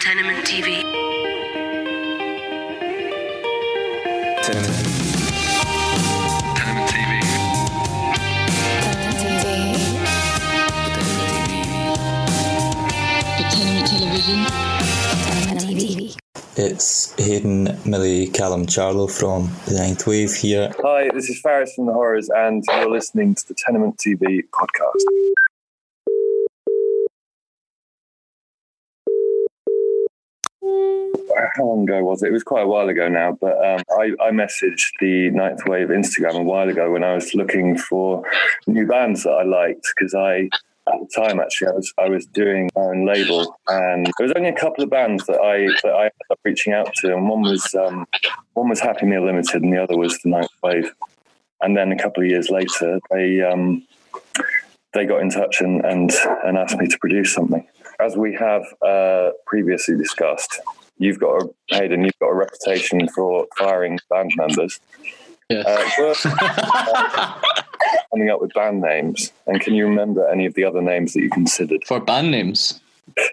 Tenement TV. Tenement. Tenement TV. Tenement TV. The Tenement Television. Tenement TV. It's Hayden, Millie, Callum, Charlo from the Ninth Wave here. Hi, this is Faris from the Horrors, and you're listening to the Tenement TV podcast. How long ago was it? It was quite a while ago now, but um, I, I messaged the Ninth Wave Instagram a while ago when I was looking for new bands that I liked because I at the time actually I was I was doing my own label and there was only a couple of bands that I that I ended up reaching out to and one was um, one was Happy Meal Limited and the other was the Ninth Wave and then a couple of years later they um, they got in touch and, and and asked me to produce something as we have uh, previously discussed you've got a Hayden you've got a reputation for firing band members Yeah. uh, worth coming up with band names and can you remember any of the other names that you considered For band names,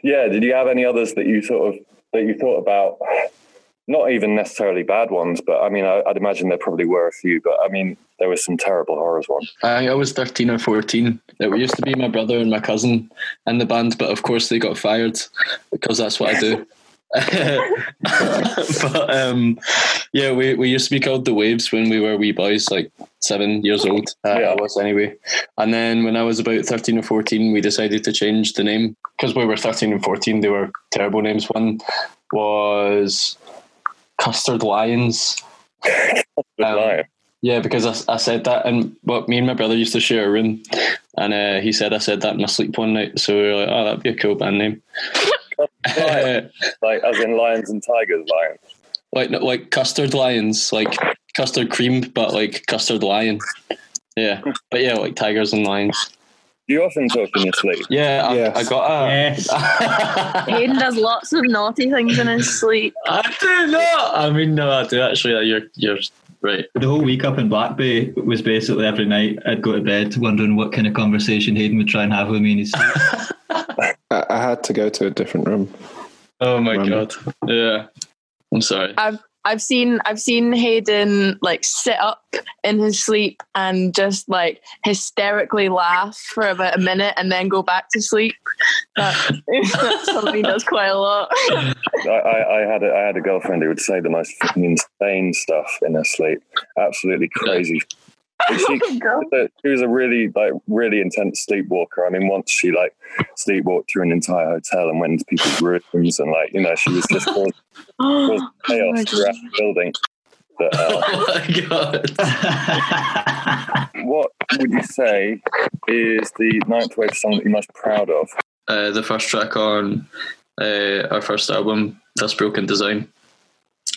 yeah did you have any others that you sort of that you thought about not even necessarily bad ones but i mean I, i'd imagine there probably were a few but i mean there was some terrible horrors ones I, I was 13 or 14. It used to be my brother and my cousin in the band, but of course they got fired because that's what I do. but um, yeah, we, we used to be called the Waves when we were wee boys, like seven years old. Uh, Yeah. I was anyway. And then when I was about 13 or 14, we decided to change the name because we were 13 and 14. They were terrible names. One was Custard Lions. Um. Yeah, because I, I said that, and what me and my brother used to share a room, and uh, he said I said that in my sleep one night. So we were like, "Oh, that'd be a cool band name." Lions, like as in lions and tigers lions like no, like custard lions, like custard cream, but like custard lion. Yeah, but yeah, like tigers and lions. do you often talk in your sleep Yeah, I, Yes. I got a. Yes. Hayden does lots of naughty things in his sleep. I do not. I mean, no, I do actually. You're you're right. The whole week up in Black Bay was basically every night I'd go to bed wondering what kind of conversation Hayden would try and have with me in his. I, I had to go to a different room. Oh my god. Yeah. I'm sorry. I've I've seen I've seen Hayden like sit up in his sleep and just like hysterically laugh for about a minute and then go back to sleep. That, that's something he does quite a lot. I, I, I had a, I had a girlfriend who would say the most insane stuff in her sleep absolutely crazy But she, she was a really like really intense sleepwalker. I mean, once she like sleepwalked through an entire hotel and went into people's rooms and like you know she was just causing causing Oh chaos my throughout the building. But uh, oh my god. what would you say is the Ninth Wave song that you're most proud of? uh, the first track on uh, our first album, This Broken Design,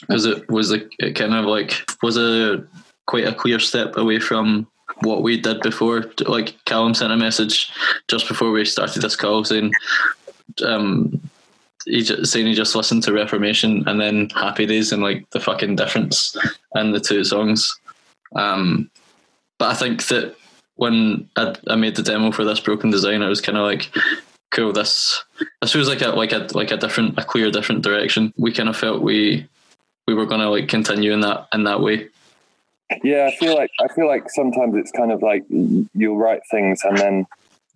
because it was like it kind of like was a quite a clear step away from what we did before. Like Callum sent a message just before we started this call saying, um, he just, saying he just listened to Reformation and then Happy Days and like the fucking difference in the two songs. Um, but I think that when I, I made the demo for this broken design, I was kind of like, cool. This this was like a like a like a different, a clear different direction. We kind of felt we we were gonna like continue in that in that way. Yeah, I feel like I feel like sometimes it's kind of like you'll write things and then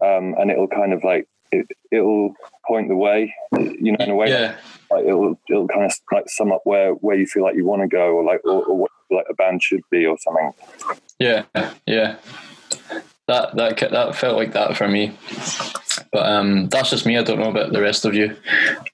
um, and it'll kind of like it, it'll point the way, you know, in a way Yeah, like it'll it'll kind of like sum up where where you feel like you want to go or like or, or what like a band should be or something. yeah, yeah. That that that felt like that for me. But um, that's just me. I don't know about the rest of you.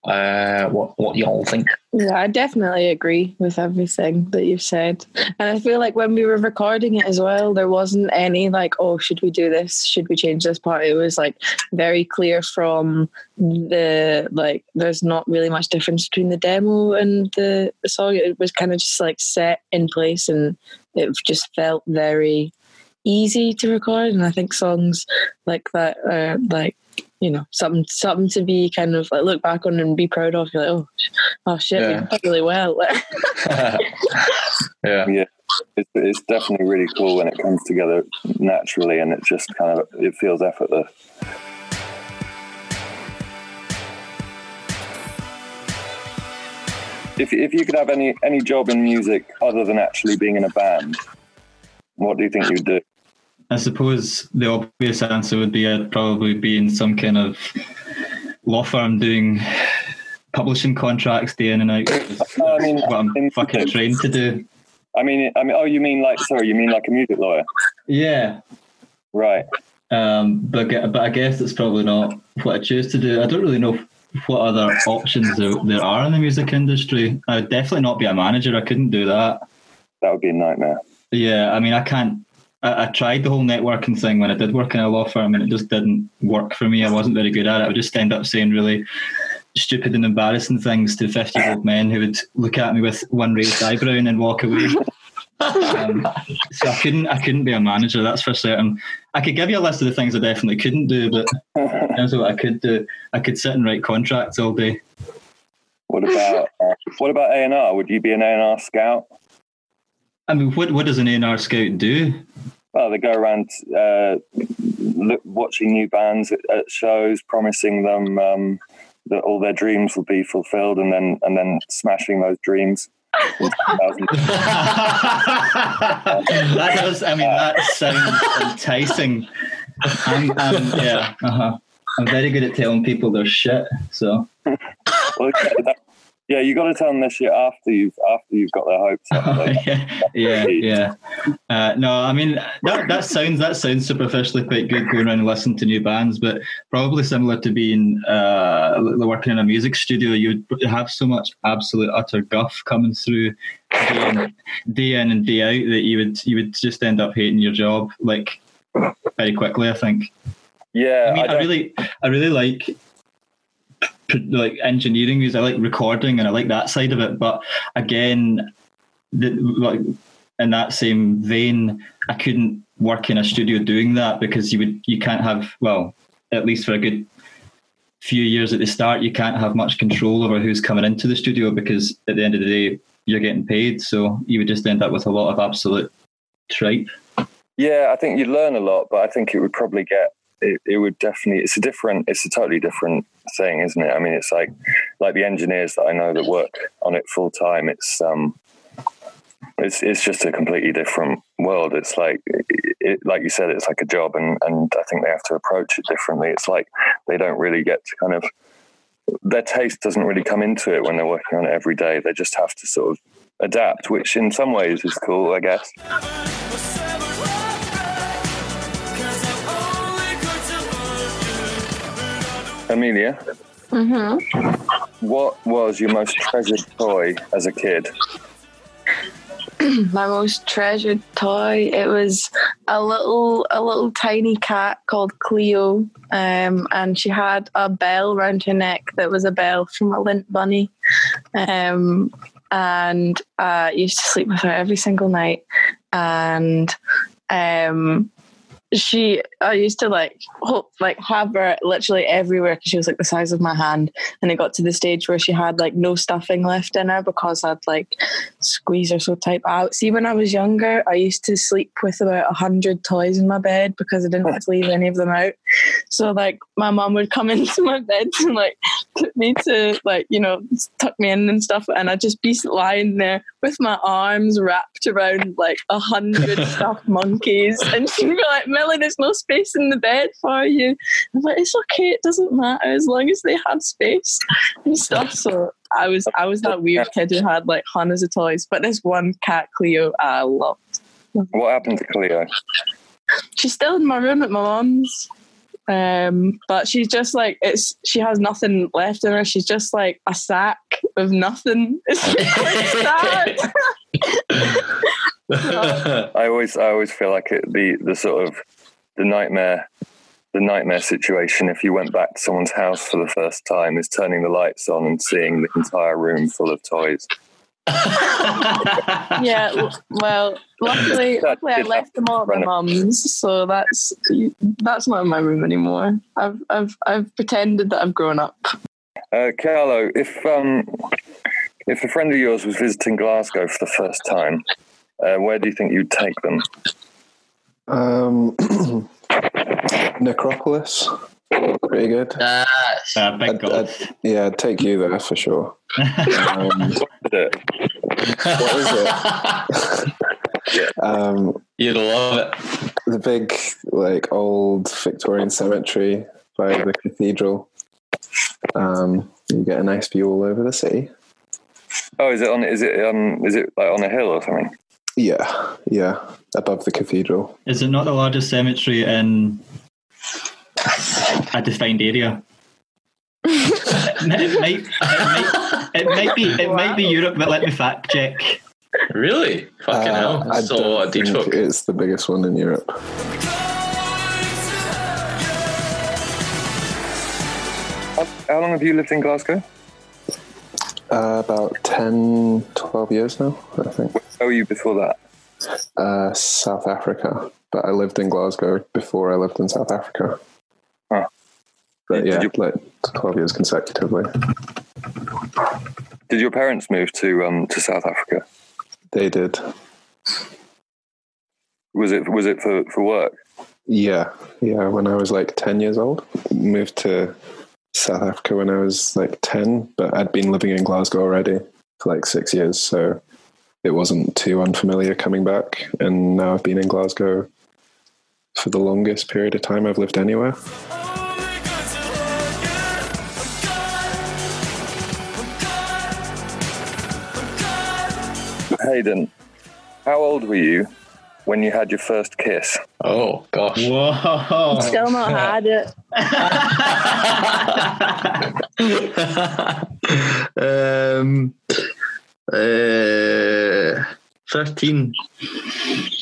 Uh, what what y'all think? Yeah, I definitely agree with everything that you've said. And I feel like when we were recording it as well, there wasn't any like, oh, should we do this? Should we change this part? It was like very clear from the like there's not really much difference between the demo and the, the song. It was kind of just like set in place and it just felt very easy to record. And I think songs like that are like you know something something to be kind of like look back on and be proud of. You're like, oh, oh shit, Yeah. we did really well. yeah, It's, it's definitely really cool when it comes together naturally and it just kind of it feels effortless. if if you could have any any job in music other than actually being in a band, what do you think you'd do? I suppose the obvious answer would be I'd probably be in some kind of law firm doing publishing contracts day in and out. I mean, what I'm in- fucking trained to do. I mean, I mean, oh, you mean like sorry, you mean like a music lawyer, Yeah. right? Um, but but I guess it's probably not what I choose to do. I don't really know what other options there, there are in the music industry. I would definitely not be a manager. I couldn't do that. That would be a nightmare. Yeah, I mean, I can't. I, I tried the whole networking thing when I did work in a law firm, and it just didn't work for me. I wasn't very good at it. I would just end up saying really stupid and embarrassing things to fifty-year-old men who would look at me with one raised eyebrow and then walk away. um, so I couldn't. I couldn't be a manager. That's for certain. I could give you a list of the things I definitely couldn't do, but in what I could do, I could sit and write contracts all day. What about uh, what about A and R? Would you be an A and R scout? I mean, what what does an A&R scout do? Well, they go around uh, look, watching new bands at, at shows, promising them um, that all their dreams will be fulfilled, and then and then smashing those dreams. that does. I mean, that sounds enticing. I'm, I'm yeah. Uh-huh. I'm very good at telling people they're shit. So Well, that- yeah, you got to tell them this shit after you've after you've got their hopes up. yeah, yeah, yeah. Uh, no, I mean that that sounds that sounds superficially quite good going around and listening to new bands, but probably similar to being uh, working in a music studio. You'd have so much absolute utter guff coming through day in, day in and day out that you would you would just end up hating your job like very quickly. I think. Yeah, I mean, I, don't- really, I really like like engineering music. I like recording, and I like that side of it. But again, the, like in that same vein, I couldn't work in a studio doing that because you would you can't have well, at least for a good few years at the start, you can't have much control over who's coming into the studio because at the end of the day, you're getting paid. So you would just end up with a lot of absolute tripe. Yeah, I think you'd learn a lot, but I think it would probably get it, it would definitely it's a different it's a totally different thing, isn't it? I mean it's like like the engineers that I know that work on it full time, it's um it's it's just a completely different world. It's like it, like you said, it's like a job and, and I think they have to approach it differently. It's like they don't really get to kind of their taste doesn't really come into it when they're working on it every day. They just have to sort of adapt, which in some ways is cool, I guess. Amelia, Mm-hmm. what was your most treasured toy as a kid? My most treasured toy. It was a little, a little tiny cat called Cleo, um, and she had a bell round her neck that was a bell from a lint bunny. Um, and I used to sleep with her every single night, and um, she I used to like hold, like have her literally everywhere because she was like the size of my hand and it got to the stage where she had like no stuffing left in her because I'd like squeeze her so tight out. See when I was younger I used to sleep with about a hundred toys in my bed because I didn't oh. want to leave any of them out. So like my mom would come into my bed and like put me to like, you know, tuck me in and stuff and I'd just be lying there with my arms wrapped around like a hundred stuffed monkeys and she'd be like, Millie, there's no space in the bed for you. I'm like, it's okay, it doesn't matter as long as they have space and stuff. So I was I was that weird kid who had like hundreds of toys. But this one cat Cleo I loved. What happened to Cleo? She's still in my room at my mom's. Um, but she's just like it's she has nothing left in her. She's just like a sack with nothing. It's sad. I always I always feel like it, the the sort of the nightmare the nightmare situation if you went back to someone's house for the first time is turning the lights on and seeing the entire room full of toys. yeah, well, luckily, luckily I left them all at my mum's, so that's that's not in my room anymore. I've I've I've pretended that I've grown up. Uh, Carlo, if um if a friend of yours was visiting Glasgow for the first time, uh, where do you think you'd take them? Um, Necropolis. Pretty good. Uh, I'd. I'd- yeah, I'd take you there for sure. Um, What is it? what is it? um, You'd love it. the big, like, old Victorian cemetery by the cathedral. Um, you get a nice view all over the city. Oh, is it on? Is it um? Is it like on a hill or something? Yeah, yeah, above the cathedral. Is it not the largest cemetery in a defined area? It, might, it, might, it might be it might be Europe, but let me fact check. Really? Fucking Uh, hell. I That's a lot don't deep think talk. it's the biggest one in Europe. How, how long have you lived in Glasgow? Uh, about 10, 12 years now, I think. How were you before that? Uh, South Africa, but I lived in Glasgow before I lived in South Africa. But yeah, you- like 12 years consecutively. Did your parents move to um to South Africa? They did. Was it was it for for work? Yeah, yeah. When I was like 10 years old, moved to South Africa when I was like 10, but I'd been living in Glasgow already for like six years, so it wasn't too unfamiliar coming back. And now I've been in Glasgow for the longest period of time I've lived anywhere. Hayden, how old were you when you had your first kiss? Oh, gosh. Whoa! Still not had it. um, uh, 13.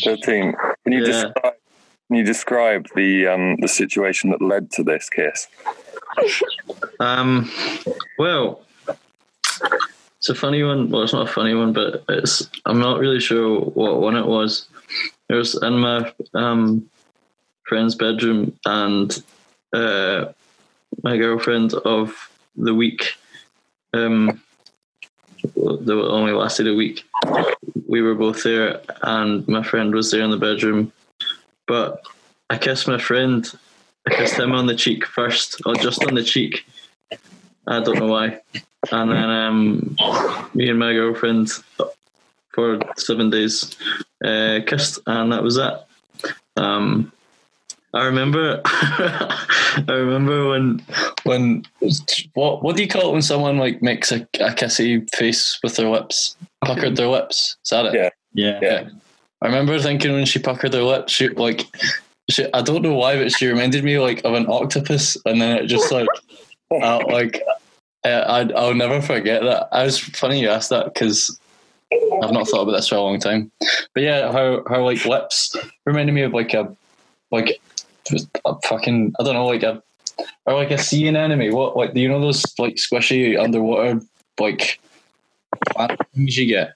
Thirteen. Can you Yeah. describe? Can you describe the um the situation that led to this kiss? Um, well, it's a funny one. Well, it's not a funny one, but it's. I'm not really sure what one it was. It was in my um, friend's bedroom, and uh, my girlfriend of the week. Um, that only lasted a week. We were both there, and my friend was there in the bedroom. But I kissed my friend. I kissed him on the cheek first, or just on the cheek. I don't know why. And then um, me and my girlfriend for seven days uh, kissed, and that was that. Um, I remember. I remember when when what what do you call it when someone like makes a, a kissy face with their lips, puckered their lips? Is that it? Yeah. Yeah. Yeah. I remember thinking when she puckered her lips, she like, she, I don't know why, but she reminded me like of an octopus, and then it just like, uh, like, I, I I'll never forget that. I was funny you asked that because I've not thought about this for a long time. But yeah, her her like lips reminded me of like a like a fucking I don't know like a or like a sea anemone. What like do you know those like squishy underwater like things you get?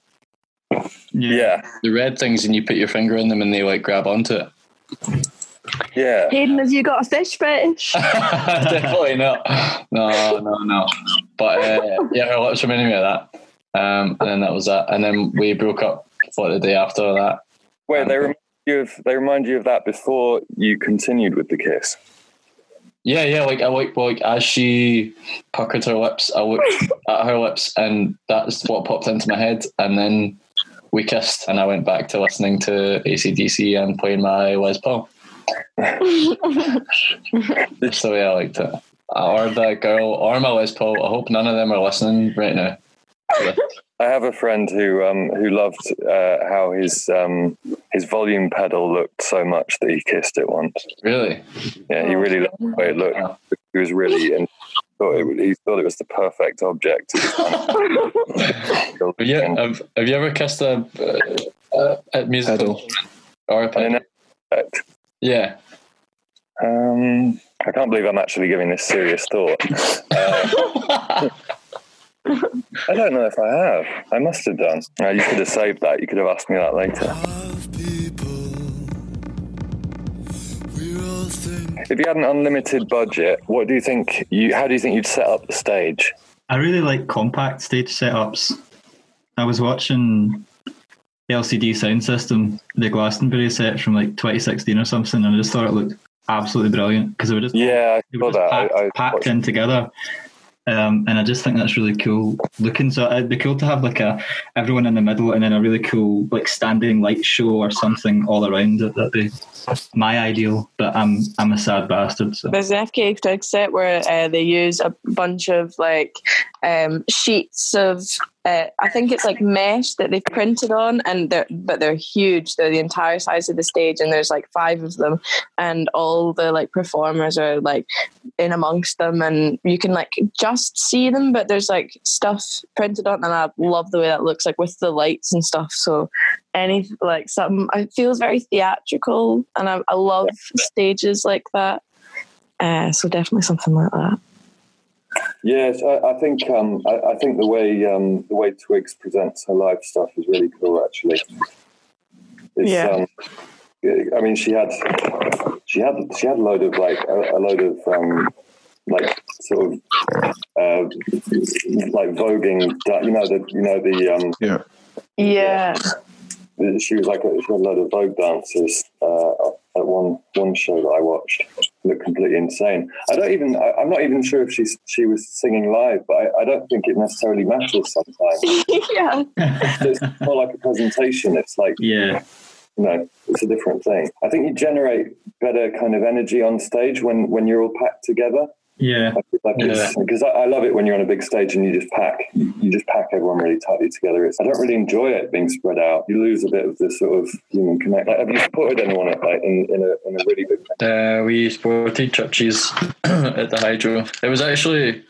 Yeah, the red things and you put your finger in them and they like grab onto it. Yeah. Hayden, have you got a fish fetish? Definitely not. No, no, no. But uh, yeah, her lips reminded me of that. Um, and then that was that. And then we broke up for the day after that. Wait, they remind you of they remind you of that before you continued with the kiss. Yeah, yeah. Like I like like as she puckered her lips, I looked at her lips, and that's what popped into my head. And then we kissed, and I went back to listening to AC/DC and playing my Les Paul. That's the way I liked it. Or the girl, or my Les Paul. I hope none of them are listening right now. I have a friend who um, who loved uh, how his um, his volume pedal looked so much that he kissed it once. Really? Yeah, he really loved the way it looked. He was really and thought it, he thought it was the perfect object. But yeah, have, have you ever kissed a, uh, a musical Pedal. or a And pedal? An Yeah. Um, I can't believe I'm actually giving this serious thought. Uh, I don't know if I have. I must have done. Uh, you could have saved that. You could have asked me that later. If you had an unlimited budget, what do you think? You how do you think you'd set up the stage? I really like compact stage setups. I was watching LCD Soundsystem, the Glastonbury set from like 2016 or something, and I just thought it looked absolutely brilliant because they were just Yeah, they were just packed, I, I packed in together. Um, and I just think that's really cool looking. So it'd be cool to have like a everyone in the middle, and then a really cool like standing light show or something all around it. That'd be my ideal. But I'm I'm a sad bastard. So There's an FKA Twigs set where uh, they use a bunch of like um, sheets of uh, I think it's like mesh that they've printed on, and they're but they're huge. They're the entire size of the stage, and there's like five of them, and all the like performers are like in amongst them, and you can like just see them, but there's like stuff printed on, and I love the way that looks like with the lights and stuff. So any like something, it feels very theatrical, and I, I love stages like that. Uh, so definitely something like that. Yes, I, I think um, I, I think the way um, the way Twigs presents her live stuff is really cool. Actually, it's, Yeah. Um, I mean, she had she had she had a load of like a, a load of um, like sort of uh, like voguing. You know the you know the um, Yeah. Yeah, she was like a, she had a load of Vogue dancers uh, at one one show that I watched. It looked completely insane. I don't even. I, I'm not even sure if she's she was singing live, but I, I don't think it necessarily matters sometimes. yeah, it's more like a presentation. It's like yeah, you know, it's a different thing. I think you generate better kind of energy on stage when when you're all packed together. Yeah, Like it's, because I, I love it when you're on a big stage and you just pack, you, just pack everyone really tightly together. It's, I don't really enjoy it being spread out. You lose a bit of the sort of human connect. Like, have you supported anyone at, like in, in a in a really big? Uh, we supported Chvrches at the Hydro. It was actually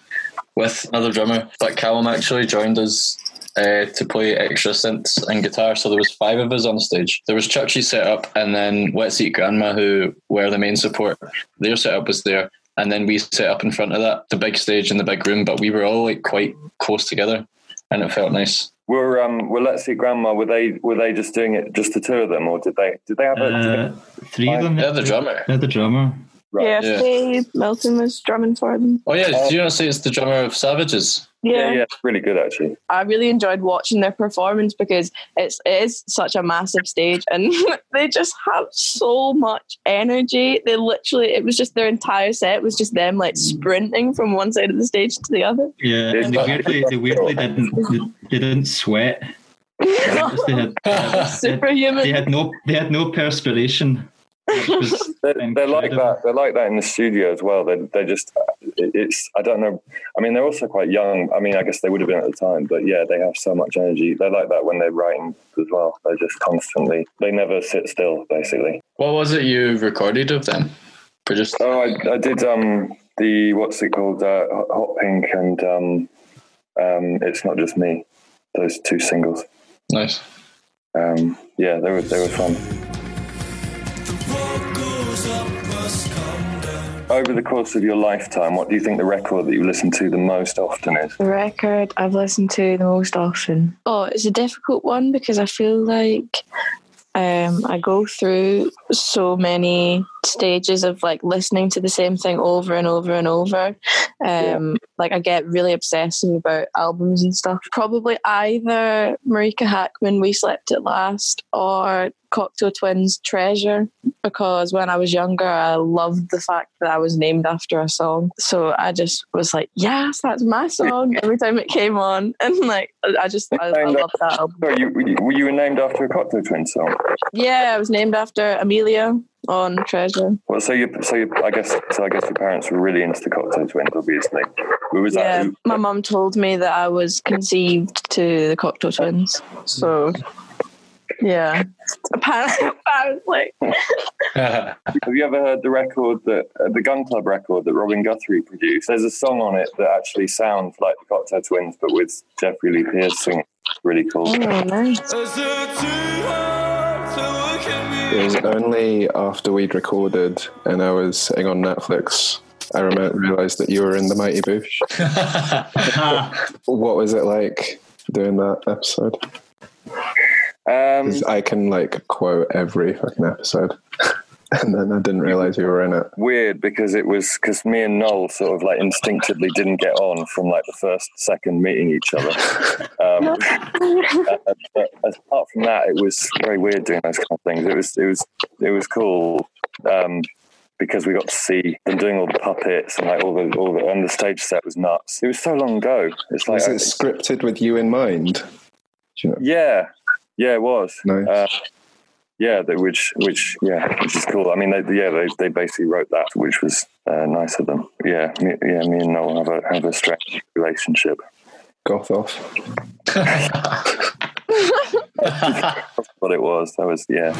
with another drummer, but Callum actually joined us uh, to play extra synths and guitar. So there was five of us on stage. There was Chvrches' set up, and then Let's Eat Grandma, who were the main support. Their setup was there, and then we set up in front of that, the big stage in the big room. But we were all like quite close together, and it felt nice. Were um were Let's Eat Grandma? Were they were they just doing it just the two of them, or did they did they have a? uh, three of them. Yeah, the drummer. Yeah, the drummer. Right. yeah. Yeah. Fay Milton was drumming for them. Oh yeah, did you not say it's the drummer of Savages? Yeah, Yeah, yeah, it's really good actually. I really enjoyed watching their performance because it's it is such a massive stage, and they just have so much energy. They literally, it was just their entire set was just them like mm. sprinting from one side of the stage to the other. Yeah, and they weirdly, they weirdly didn't they didn't sweat. Just they had, they had, Superhuman. they had no they had no perspiration. Which was They're, they're like that. They're like that in the studio as well. They they just it's I don't know. I mean, they're also quite young. I mean, I guess they would have been at the time, but yeah, they have so much energy. They're like that when they're writing as well. They're just constantly. They never sit still, basically. What was it you recorded of them? Produced? Oh, I, I did um the what's it called uh, Hot Pink and um um it's not just me. Those two singles. Nice. Um, yeah, they were they were fun. Over the course of your lifetime, what do you think the record that you listen to the most often is? The record I've listened to the most often. Oh, it's a difficult one because I feel like um, I go through so many stages of like listening to the same thing over and over and over. Um, Like I get really obsessive about albums and stuff. Probably either Marika Hackman, We Slept at Last, or Cocteau Twins, Treasure. Because when I was younger, I loved the fact that I was named after a song. So I just was like, yes, that's my song every time it came on. And like, I just, I, I love that album. Sorry, you, were you- were you named after a Cocteau Twins song? Yeah, I was named after Amelia on Treasure. Well, so you, so you, I guess, so I guess your parents were really into the Cocteau Twins, obviously. Who was Yeah, that? my mum told me that I was conceived to the Cocteau Twins. So, hmm. Yeah, apparently, apparently. Have you ever heard the record that uh, the Gun Club record that Robin Guthrie produced? There's a song on it that actually sounds like the Cocteau Twins, but with Jeffrey Lee Pierce singing. Really cool. Oh, nice. It was only after we'd recorded and I was sitting on Netflix, I remember, realized that you were in the Mighty Boosh. What was it like doing that episode? Um, 'Cause I can like quote every fucking episode. and then I didn't realize you were in it. weird because it was because me and Noel sort of like instinctively didn't get on from like the first second meeting each other. Um, but apart from that, it was very weird doing those kind of things. It was it was it was cool um, because we got to see them doing all the puppets and like all the all the and the stage set was nuts. It was so long ago. It's like Was it scripted with you in mind? Do you know? yeah, yeah, it was. Nice. Uh, yeah, that which which yeah, which is cool. I mean, they, yeah, they, they basically wrote that, which was uh, nice of them. Yeah, me, yeah, me and Noel have a have a strange relationship. Goth off. That's what it was. That was yeah.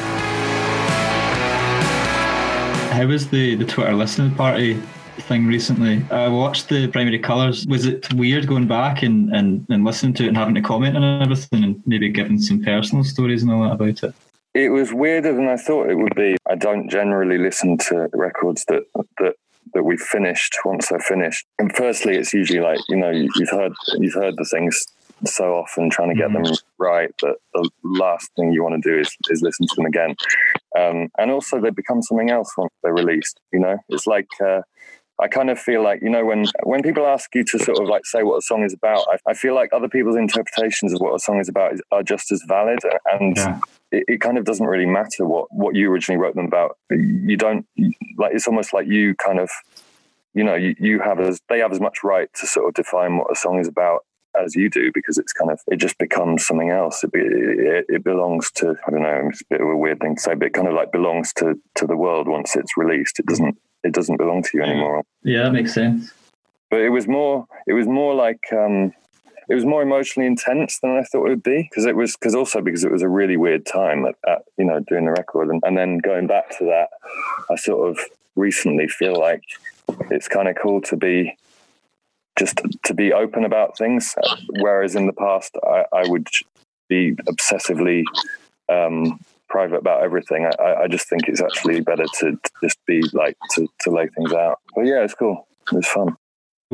How was the, the Twitter listening party thing recently? I watched the primary colours. Was it weird going back and, and, and listening to it and having to comment on everything and maybe giving some personal stories and all that about it? It was weirder than I thought it would be. I don't generally listen to records that that that we've finished once they're finished. And firstly, it's usually like you know you've heard you've heard the things so often trying to get them right that the last thing you want to do is, is listen to them again. Um, and also they become something else once they're released. You know, it's like uh, I kind of feel like you know when when people ask you to sort of like say what a song is about, I, I feel like other people's interpretations of what a song is about is, are just as valid, and Yeah. it, it kind of doesn't really matter what what you originally wrote them about. You don't like it's almost like you kind of you know you, you have as they have as much right to sort of define what a song is about as you do because it's kind of it just becomes something else it, be, it, it belongs to i don't know it's a bit of a weird thing to say but it kind of like belongs to to the world once it's released it doesn't it doesn't belong to you anymore. Yeah, that makes sense. but it was more it was more like um it was more emotionally intense than I thought it would be because it was because also because it was a really weird time at, at you know doing the record. And, and then going back to that I sort of recently feel like it's kind of cool to be just to be open about things. Whereas in the past I, I would be obsessively um private about everything I- I, just think it's actually better to, to just be like to, to lay things out but yeah it's cool It's fun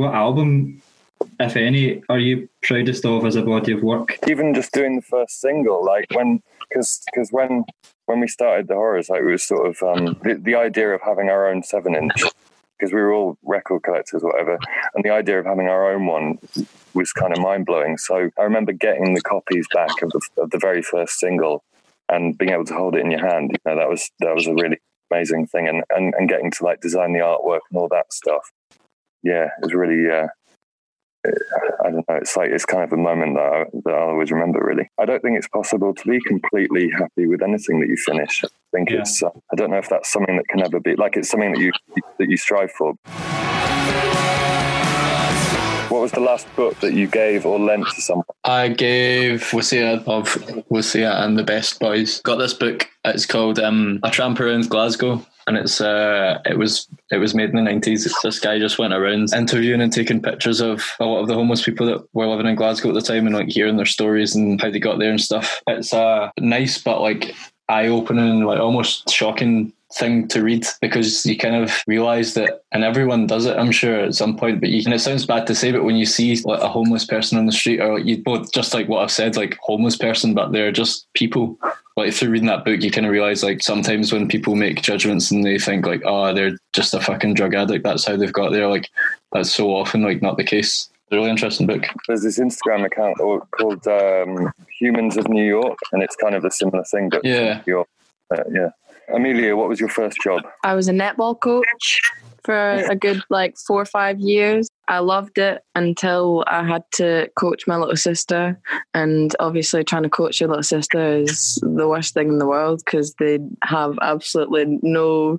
What album, if any, are you proudest of as a body of work? even just doing the first single, like when, because because when when we started the horrors, like it was sort of um, the, the idea of having our own seven inch, because we were all record collectors, or whatever, and the idea of having our own one was kind of mind blowing. So I remember getting the copies back of the of the very first single and being able to hold it in your hand. You know, that was that was a really amazing thing, and and, and getting to like design the artwork and all that stuff. Yeah, it was really. Uh, I don't know. It's like it's kind of a moment that, I, that I'll always remember. Really, I don't think it's possible to be completely happy with anything that you finish. I think Yeah. it's. Uh, I don't know if that's something that can ever be like it's something that you that you strive for. What was the last book that you gave or lent to someone? I gave Wasia of Wasia and the Best Boys. Got this book. It's called um, A Tramp Around Glasgow. And it's uh, it was it was made in the nineties. This guy just went around interviewing and taking pictures of a lot of the homeless people that were living in Glasgow at the time, and like hearing their stories and how they got there and stuff. It's a nice but like eye opening, like almost shocking thing to read because you kind of realize that, and everyone does it, I'm sure, at some point. But you, and it sounds bad to say, but when you see like a homeless person on the street, or like you both just like what I've said, like homeless person, but they're just people. Like through reading that book, you kind of realize like sometimes when people make judgments and they think like, oh, they're just a fucking drug addict. That's how they've got there. Like that's so often like not the case. It's a really interesting book. There's this Instagram account called um, Humans of New York, and it's kind of a similar thing, but Yeah. Uh, yeah. Amelia, what was your first job? I was a netball coach for a good like four or five years. I loved it until I had to coach my little sister. And obviously, trying to coach your little sister is the worst thing in the world because they have absolutely no,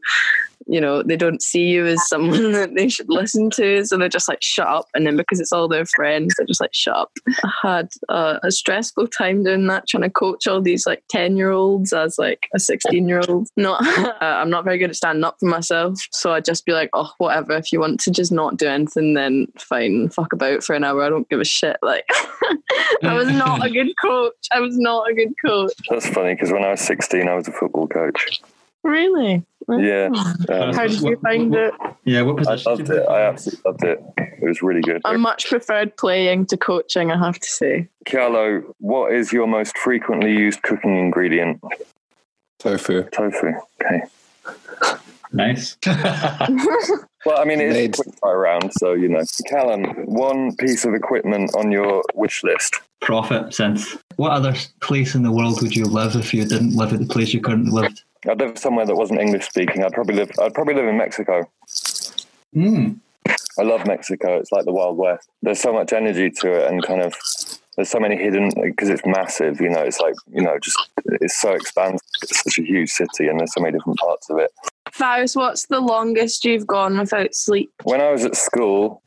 you know, they don't see you as someone that they should listen to. So they're just like, shut up. And then because it's all their friends, they're just like, shut up. I had uh, a stressful time doing that, trying to coach all these like 10 year olds as like a 16 year old. Not, uh, I'm not very good at standing up for myself. So I'd just be like, oh, whatever. If you want to just not do anything, then fine, fuck about for an hour. I don't give a shit. Like, I was not a good coach. I was not a good coach. That's funny because when I was 16, I was a football coach. Really? Yeah. Um, How did you find it? Yeah, what I position? loved it. I absolutely loved it. It was really good. I much preferred playing to coaching, I have to say. Kialo, what is your most frequently used cooking ingredient? Tofu. Tofu. Okay. Nice. Well, I mean, it's Made- a quick fire round, so you know. Callum, one piece of equipment on your wish list. Prophet synths. What other place in the world would you live if you didn't live at the place you currently lived? I'd live somewhere that wasn't English speaking. I'd probably live. I'd probably live in Mexico. Mm. I love Mexico. It's like the Wild West. There's so much energy to it, and kind of there's so many hidden because it's massive. You know, it's like you know, just it's so expansive. It's such a huge city, and there's so many different parts of it. Faris, what's the longest you've gone without sleep? When I was at school,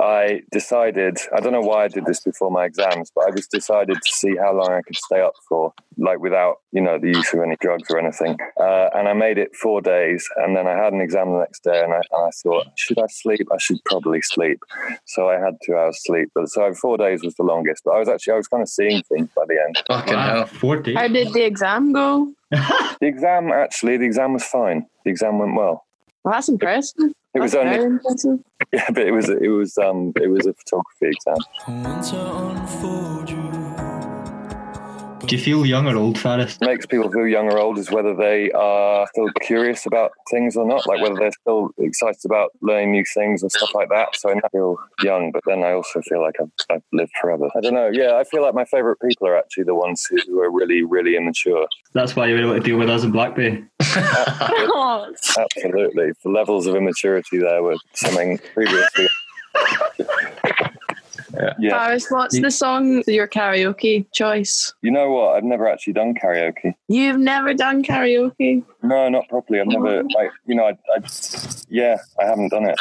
I decided, I don't know why I did this before my exams, but I just decided to see how long I could stay up for, like without, you know, the use of any drugs or anything. Uh, and I made it four days. And then I had an exam the next day and I, and I thought, should I sleep? I should probably sleep. So I had two hours sleep. But so four days was the longest. But I was actually, I was kind of seeing things by the end. Fucking Wow, hell. 40. How did the exam go? The exam, actually, the exam was fine. The exam went well. Well, that's impressive. It was That's only, very impressive. yeah, but it was, it was, um, it was a photography exam. Do you feel young or old, Faris? makes people feel young or old is whether they are still curious about things or not, like whether they're still excited about learning new things and stuff like that. So I feel young, but then I also feel like I've, I've lived forever. I don't know. Yeah, I feel like my favorite people are actually the ones who, who are really, really immature. That's why you were able to deal with us in Black Bay. Oh, Absolutely. The levels of immaturity there were something previously. yeah. Faris, what's the song your karaoke choice? You know what? I've never actually done karaoke. You've never done karaoke. No, not properly. I've never, like, you know, I, I, yeah, I haven't done it.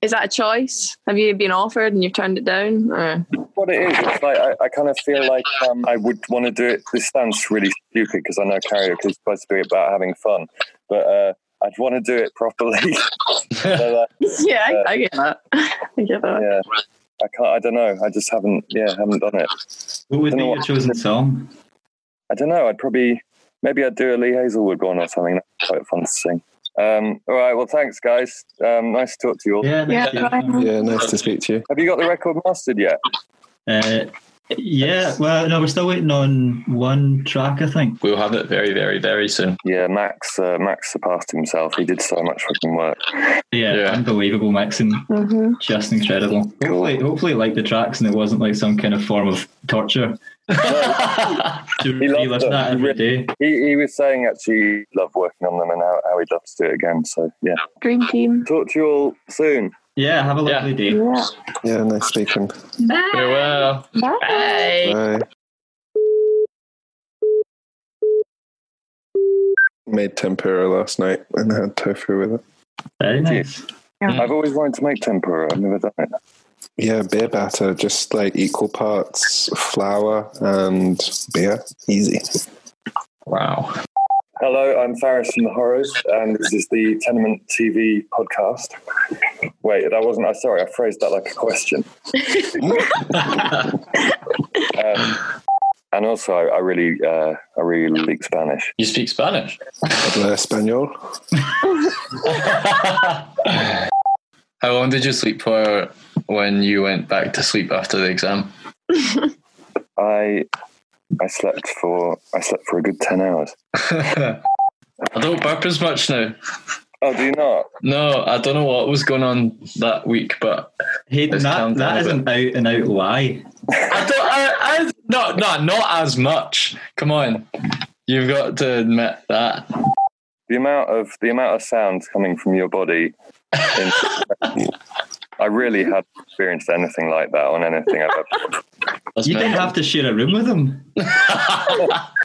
Is that a choice? Have you been offered and you've turned it down? Or? what it is. It's like I, I kind of feel like um, I would want to do it. This sounds really stupid because I know karaoke is supposed to be about having fun, but uh, I'd want to do it properly. so, uh, Yeah, I, I get that. I get that. yeah, I can't. I don't know. I just haven't. Yeah, haven't done it. What would Don't be know your what- chosen song? I don't know. I'd probably maybe I'd do a Lee Hazlewood one or something. That's quite fun to sing. Um, all right. Well, thanks, guys. Um, nice to talk to you all. Yeah, Yeah, next year. bye. Yeah, nice to speak to you. Have you got the record mastered yet? Uh, yeah, well, no, we're still waiting on one track, I think. We'll have it very, very, very soon. Yeah, Max. Uh, Max surpassed himself. He did so much fucking work. Yeah, Yeah. unbelievable mixing, hmm just incredible. Hopefully, hopefully, like the tracks, and it wasn't like some kind of form of torture. To He loved that every day. He, he was saying actually he loved working on them and how, how he'd love to do it again. So yeah. Dream team. Talk to you all soon. Yeah, have a Yeah. lovely day. Yeah. Yeah, nice speaking. Farewell. Bye. Bye. Made tempura last night and had tofu with it. Very nice. I've always wanted to make tempura. I've never done it. Yeah, beer batter, just like equal parts flour and beer. Easy. Wow. Hello, I'm Faris from the Horrors, and this is the Tenement TV podcast. Wait, that wasn't. I'm sorry, I phrased that like a question. Um, and also, I, I really, uh, I really leak Spanish. You speak Spanish? Habla español. How long did you sleep for when you went back to sleep after the exam? I, I slept for, I slept for a good ten hours. I don't burp as much now. Oh, do you not? No, I don't know what was going on that week, but Hey, that, calm down that a isn't out and out lie. I don't. I, I no, no, not as much. Come on, you've got to admit that. The amount of the amount of sounds coming from your body. In, I really hadn't experienced anything like that on anything I've ever. You didn't have to share a room with him.